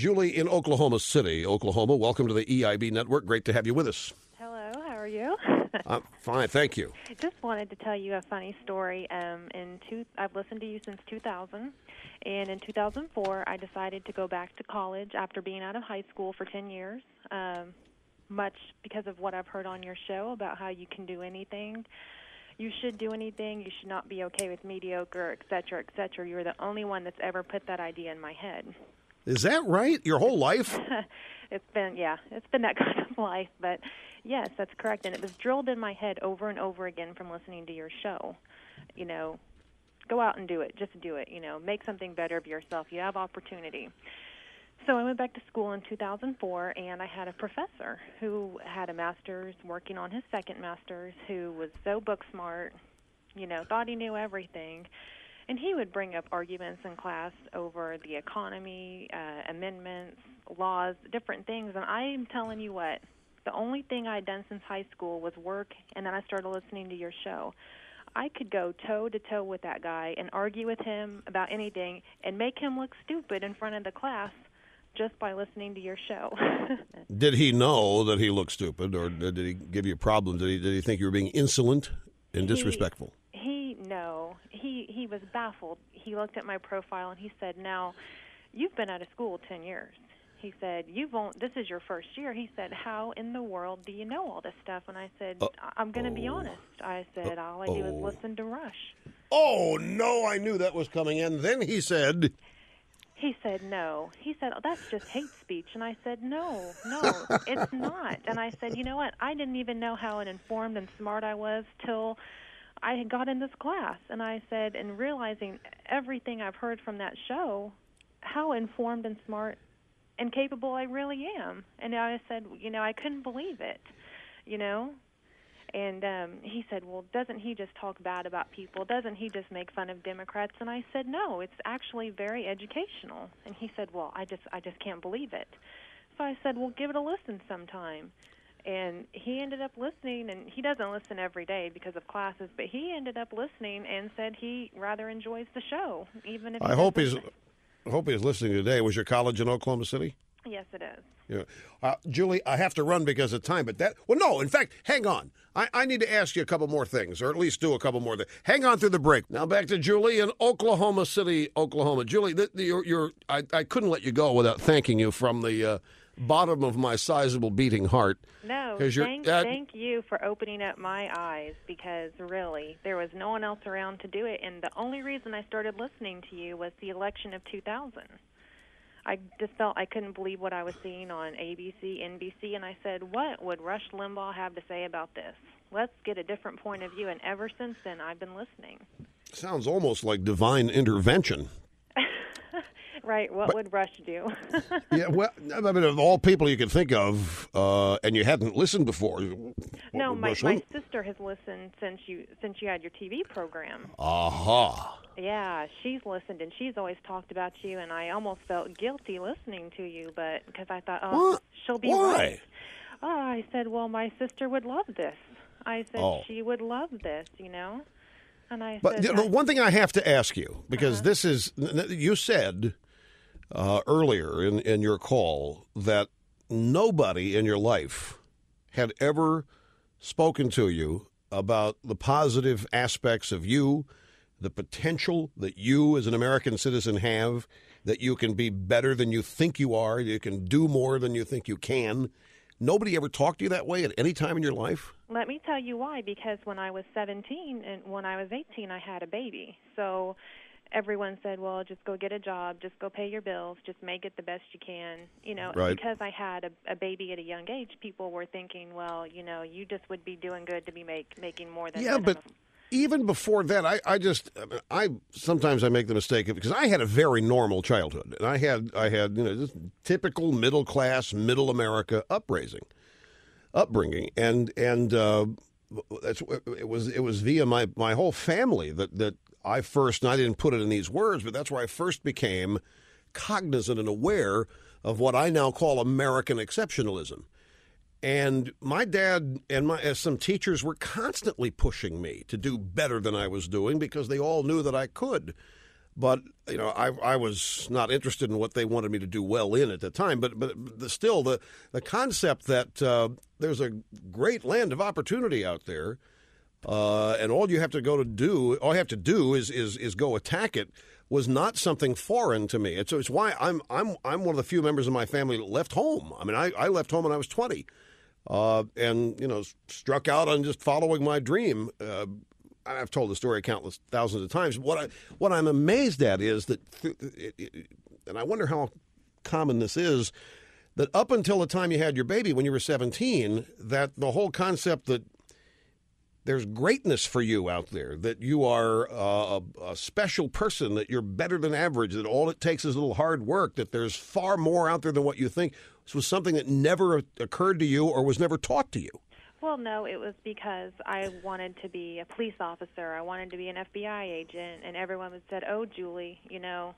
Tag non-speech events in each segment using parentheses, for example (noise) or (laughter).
Julie in Oklahoma City, Oklahoma. Welcome to the EIB network. Great to have you with us. Hello, how are you? (laughs) I'm fine, thank you. Just wanted to tell you a funny story. Um, in two, I've listened to you since 2000, and in 2004, I decided to go back to college after being out of high school for 10 years. Um, much because of what I've heard on your show about how you can do anything. You should do anything. You should not be okay with mediocre, et cetera, et cetera. You're the only one that's ever put that idea in my head. Is that right? Your whole life? (laughs) it's been yeah, it's been that kind of life, but yes, that's correct. And it was drilled in my head over and over again from listening to your show. You know, go out and do it. Just do it. You know, make something better of yourself. You have opportunity. So I went back to school in 2004, and I had a professor who had a master's, working on his second master's, who was so book smart, you know, thought he knew everything. And he would bring up arguments in class over the economy, uh, amendments, laws, different things. And I'm telling you what, the only thing I'd done since high school was work, and then I started listening to your show. I could go toe to toe with that guy and argue with him about anything and make him look stupid in front of the class just by listening to your show. (laughs) did he know that he looked stupid, or did he give you a problem? Did he did he think you were being insolent and disrespectful? He, he was baffled. He looked at my profile and he said, "Now, you've been out of school ten years." He said, "You've only, this is your first year." He said, "How in the world do you know all this stuff?" And I said, uh, "I'm going to be honest." I said, "All I do is listen to Rush." Oh no! I knew that was coming. And then he said, he said no. He said oh, that's just hate speech, and I said no, no, it's (laughs) not. And I said, you know what? I didn't even know how informed and smart I was till I had got in this class. And I said, and realizing everything I've heard from that show, how informed and smart and capable I really am. And I said, you know, I couldn't believe it, you know. And um, he said, "Well, doesn't he just talk bad about people? Doesn't he just make fun of Democrats?" And I said, "No, it's actually very educational." And he said, "Well, I just I just can't believe it." So I said, "Well, give it a listen sometime." And he ended up listening, and he doesn't listen every day because of classes, but he ended up listening and said he rather enjoys the show, even if. I hope he's. I hope he's listening today. Was your college in Oklahoma City? Yes, it is. Yeah. Uh, Julie, I have to run because of time, but that, well, no, in fact, hang on. I, I need to ask you a couple more things, or at least do a couple more things. Hang on through the break. Now back to Julie in Oklahoma City, Oklahoma. Julie, the, the, I, I couldn't let you go without thanking you from the uh, bottom of my sizable beating heart. No, thank, uh, thank you for opening up my eyes because really, there was no one else around to do it. And the only reason I started listening to you was the election of 2000. I just felt I couldn't believe what I was seeing on ABC, NBC, and I said, "What would Rush Limbaugh have to say about this? Let's get a different point of view." And ever since then, I've been listening. Sounds almost like divine intervention. Right. What but, would Rush do? (laughs) yeah. Well, I mean, of all people you could think of, uh, and you hadn't listened before. No, my, my sister has listened since you since you had your TV program. Aha. Uh-huh. Yeah, she's listened and she's always talked about you, and I almost felt guilty listening to you, but because I thought, oh, what? she'll be Why? right. Oh, I said, well, my sister would love this. I said oh. she would love this, you know. And I but said, you know, one thing I have to ask you because uh-huh. this is you said uh, earlier in in your call that nobody in your life had ever spoken to you about the positive aspects of you the potential that you as an American citizen have, that you can be better than you think you are, you can do more than you think you can. Nobody ever talked to you that way at any time in your life? Let me tell you why. Because when I was 17 and when I was 18, I had a baby. So everyone said, "Well, just go get a job, just go pay your bills, just make it the best you can." You know, right. because I had a, a baby at a young age, people were thinking, "Well, you know, you just would be doing good to be make making more than." Yeah, but even before that, I, I just I sometimes I make the mistake of because I had a very normal childhood, and I had I had you know just typical middle class, middle America upraising, upbringing, and and uh, that's it was it was via my my whole family that that I first and I didn't put it in these words, but that's where I first became cognizant and aware of what I now call American exceptionalism. And my dad and my uh, some teachers were constantly pushing me to do better than I was doing because they all knew that I could. but you know, I, I was not interested in what they wanted me to do well in at the time. But but the, still, the the concept that uh, there's a great land of opportunity out there, uh, and all you have to go to do, all you have to do is is is go attack it, was not something foreign to me. It's, it's why I'm I'm I'm one of the few members of my family that left home. I mean, I, I left home when I was 20, uh, and you know, struck out on just following my dream. Uh, I've told the story countless thousands of times. What I what I'm amazed at is that, and I wonder how common this is, that up until the time you had your baby when you were 17, that the whole concept that there's greatness for you out there, that you are uh, a, a, special person, that you're better than average, that all it takes is a little hard work, that there's far more out there than what you think. This was something that never occurred to you or was never taught to you. Well, no, it was because I wanted to be a police officer. I wanted to be an FBI agent, and everyone would said, "Oh, Julie, you know,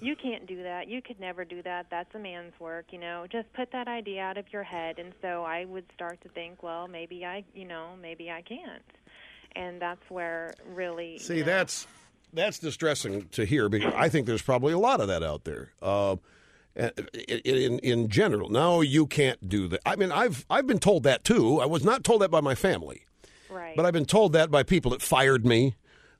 you can't do that. You could never do that. That's a man's work, you know. Just put that idea out of your head." And so I would start to think, "Well, maybe I, you know, maybe I can't." And that's where really See, you know, that's that's distressing to hear because I think there's probably a lot of that out there. Uh, in in general. No, you can't do that. I mean, I've I've been told that too. I was not told that by my family, right? But I've been told that by people that fired me.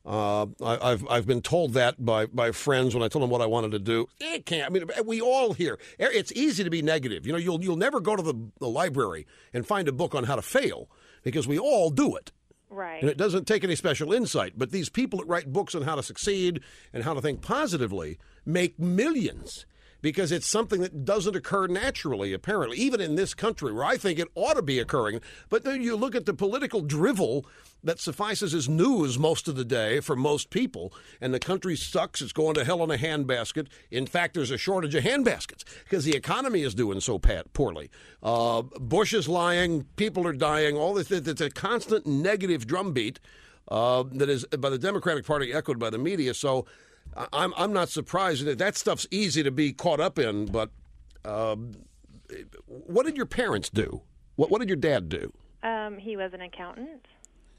Uh, I, have I've been told that by, by friends when I told them what I wanted to do. It can't. I mean, we all hear it's easy to be negative. You know, you'll you'll never go to the, the library and find a book on how to fail because we all do it. Right. And it doesn't take any special insight. But these people that write books on how to succeed and how to think positively make millions because it's something that doesn't occur naturally, apparently, even in this country where I think it ought to be occurring. But then you look at the political drivel that suffices as news most of the day for most people, and the country sucks. It's going to hell in a handbasket. In fact, there's a shortage of handbaskets because the economy is doing so poorly. Uh, Bush is lying. People are dying. All this. It's a constant negative drumbeat uh, that is by the Democratic Party echoed by the media. So I'm I'm not surprised that that stuff's easy to be caught up in. But um, what did your parents do? What what did your dad do? Um, he was an accountant.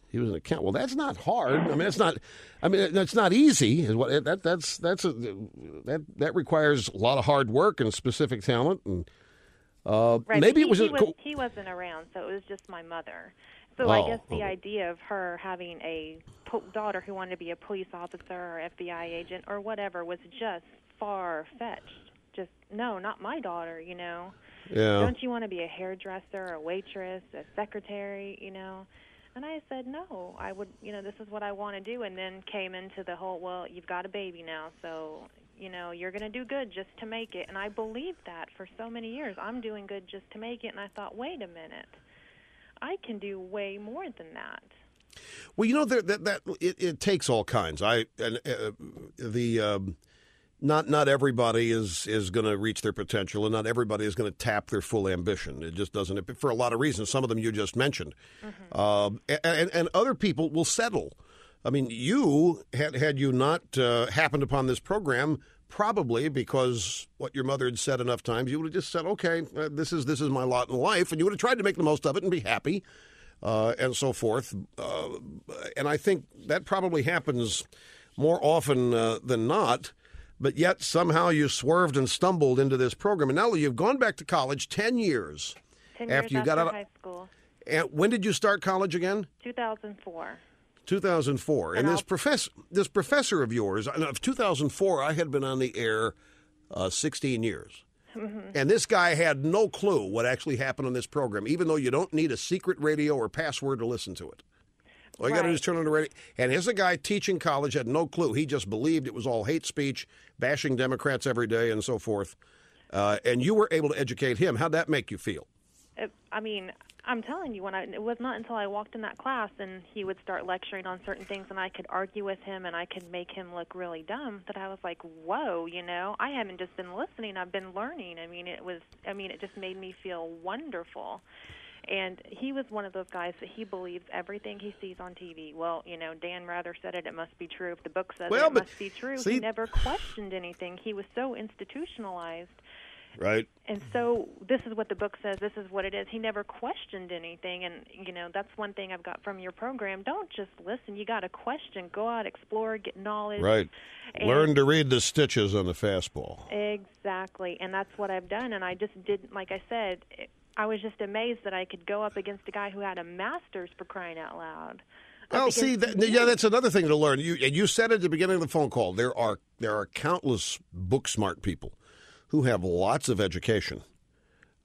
He was an accountant. Well, that's not hard. I mean, it's not. I mean, that's not easy. Is what that that's that's a, that that requires a lot of hard work and specific talent and. Uh, right, maybe he, it was, he, was he wasn't around, so it was just my mother. So oh, I guess the okay. idea of her having a po- daughter who wanted to be a police officer or FBI agent or whatever was just far fetched. Just no, not my daughter. You know. Yeah. Don't you want to be a hairdresser, a waitress, a secretary? You know. And I said, no, I would, you know, this is what I want to do. And then came into the whole, well, you've got a baby now, so, you know, you're going to do good just to make it. And I believed that for so many years. I'm doing good just to make it. And I thought, wait a minute. I can do way more than that. Well, you know that that, that it, it, takes all kinds. I and uh, the um, not not everybody is is going to reach their potential, and not everybody is going to tap their full ambition. It just doesn't it for a lot of reasons. Some of them you just mentioned, mm-hmm. uh, and, and other people will settle. I mean, you had had you not uh, happened upon this program, probably because what your mother had said enough times, you would have just said, "Okay, uh, this is this is my lot in life," and you would have tried to make the most of it and be happy, uh, and so forth. Uh, and I think that probably happens more often uh, than not. But yet somehow you swerved and stumbled into this program, and now you've gone back to college ten years, ten years after you got out of high school. And when did you start college again? 2004. 2004. And, and this professor, this professor of yours, of 2004, I had been on the air uh, 16 years. Mm-hmm. And this guy had no clue what actually happened on this program, even though you don't need a secret radio or password to listen to it. All you right. got to do is turn on the radio. And here's a guy teaching college, had no clue. He just believed it was all hate speech, bashing Democrats every day, and so forth. Uh, and you were able to educate him. How'd that make you feel? I mean, I'm telling you, when I it was not until I walked in that class and he would start lecturing on certain things, and I could argue with him and I could make him look really dumb that I was like, "Whoa!" You know, I haven't just been listening; I've been learning. I mean, it was, I mean, it just made me feel wonderful. And he was one of those guys that he believes everything he sees on TV. Well, you know, Dan Rather said it; it must be true. If the book says well, it, it must be true. See, he never questioned anything. He was so institutionalized Right. And so this is what the book says. This is what it is. He never questioned anything, and you know that's one thing I've got from your program. Don't just listen. You got to question. Go out, explore, get knowledge. Right. And- Learn to read the stitches on the fastball. Exactly, and that's what I've done. And I just didn't like I said, it, I was just amazed that I could go up against a guy who had a master's for crying out loud. Well, oh, see, that, yeah, that's another thing to learn. You and you said at the beginning of the phone call, there are there are countless book smart people who have lots of education,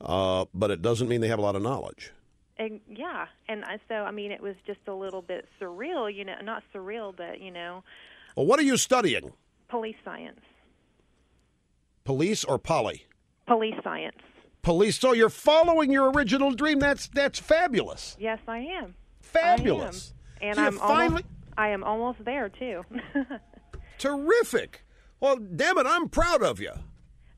uh, but it doesn't mean they have a lot of knowledge. And, yeah, and I, so I mean, it was just a little bit surreal, you know, not surreal, but you know, Well, what are you studying? police science, Police or poly? police science. Police. So you're following your original dream. That's that's fabulous. Yes, I am. Fabulous. I am. And So I'm finally almost, I am almost there too. (laughs) terrific. Well, damn it, I'm proud of you.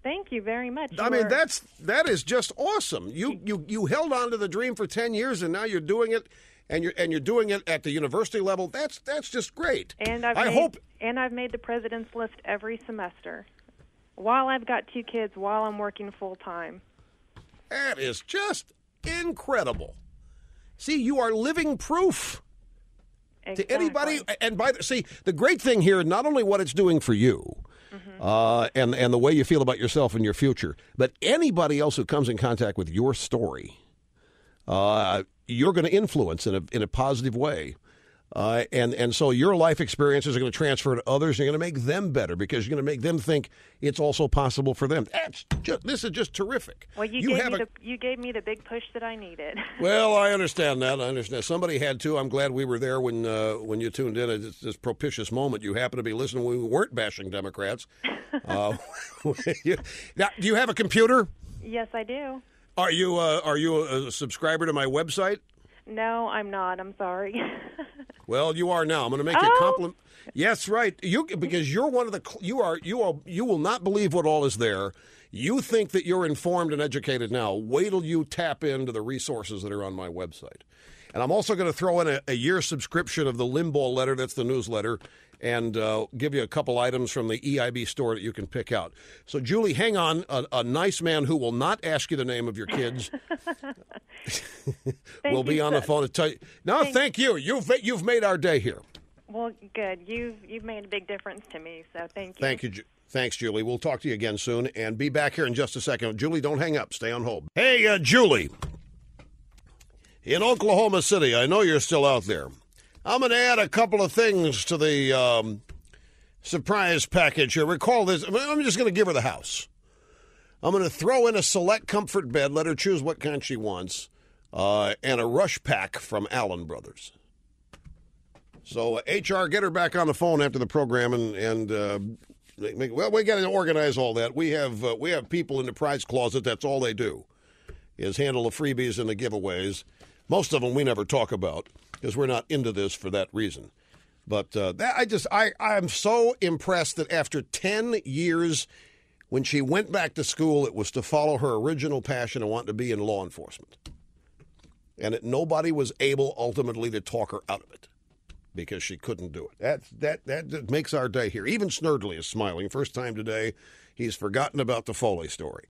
Thank you very much. I You mean, were- that's that is just awesome. You you you held on to the dream for ten years, and now you're doing it, and you're and you're doing it at the university level. That's that's just great. And I've I made, hope and I've made the president's list every semester. While I've got two kids, while I'm working full time. that is just incredible. See, you are living proof to anybody. And by the, see, the great thing here, not only what it's doing for you, Mm-hmm. uh, and and the way you feel about yourself and your future, but anybody else who comes in contact with your story, uh, you're going to influence in a in a positive way. Uh, and and so your life experiences are going to transfer to others. And you're going to make them better because you're going to make them think it's also possible for them. That's just, this is just terrific. Well, you, gave have me a the you gave me the big push that I needed. (laughs) well, I understand that. I understand. Somebody had to. I'm glad we were there when uh, when you tuned in at this, this propitious moment. You happened to be listening when we weren't bashing Democrats. (laughs) uh, (laughs) you, now, do you have a computer? yes, I do. Are you uh, are you a subscriber to my website? No, I'm not. I'm sorry. (laughs) Well, you are now. I'm going to make you a Oh. compliment. Yes, right. You because you're one of the you are you are you will not believe what all is there. You think that you're informed and educated now. Wait till you tap into the resources that are on my website. And I'm also going to throw in a, a year subscription of the Limbaugh letter. That's the newsletter. And uh, give you a couple items from the EIB store that you can pick out. So, Julie, hang on. A, a nice man who will not ask you the name of your kids (laughs) will be on the phone to tell you. No, thank you. You've you've made our day here. Well, good. You've you've made a big difference to me, so thank you. Thank you. Ju- Thanks, Julie. We'll talk to you again soon and be back here in just a second. Julie, don't hang up. Stay on hold. Hey, uh, Julie. In Oklahoma City, I know you're still out there. I'm going to add a couple of things to the um, surprise package here. Recall this. I'm just going to give her the house. I'm going to throw in a select comfort bed, let her choose what kind she wants, uh, and a rush pack from Allen Brothers. So, uh, HR, get her back on the phone after the program, and and uh, well, we got to organize all that. We have uh, we have people in the prize closet. That's all they do, is handle the freebies and the giveaways. Most of them we never talk about because we're not into this for that reason. But uh, that, I just I I'm so impressed that after ten years, when she went back to school, it was to follow her original passion and want to be in law enforcement, and that nobody was able ultimately to talk her out of it because she couldn't do it. That that that makes our day here. Even Snerdley is smiling. First time today, he's forgotten about the Foley story.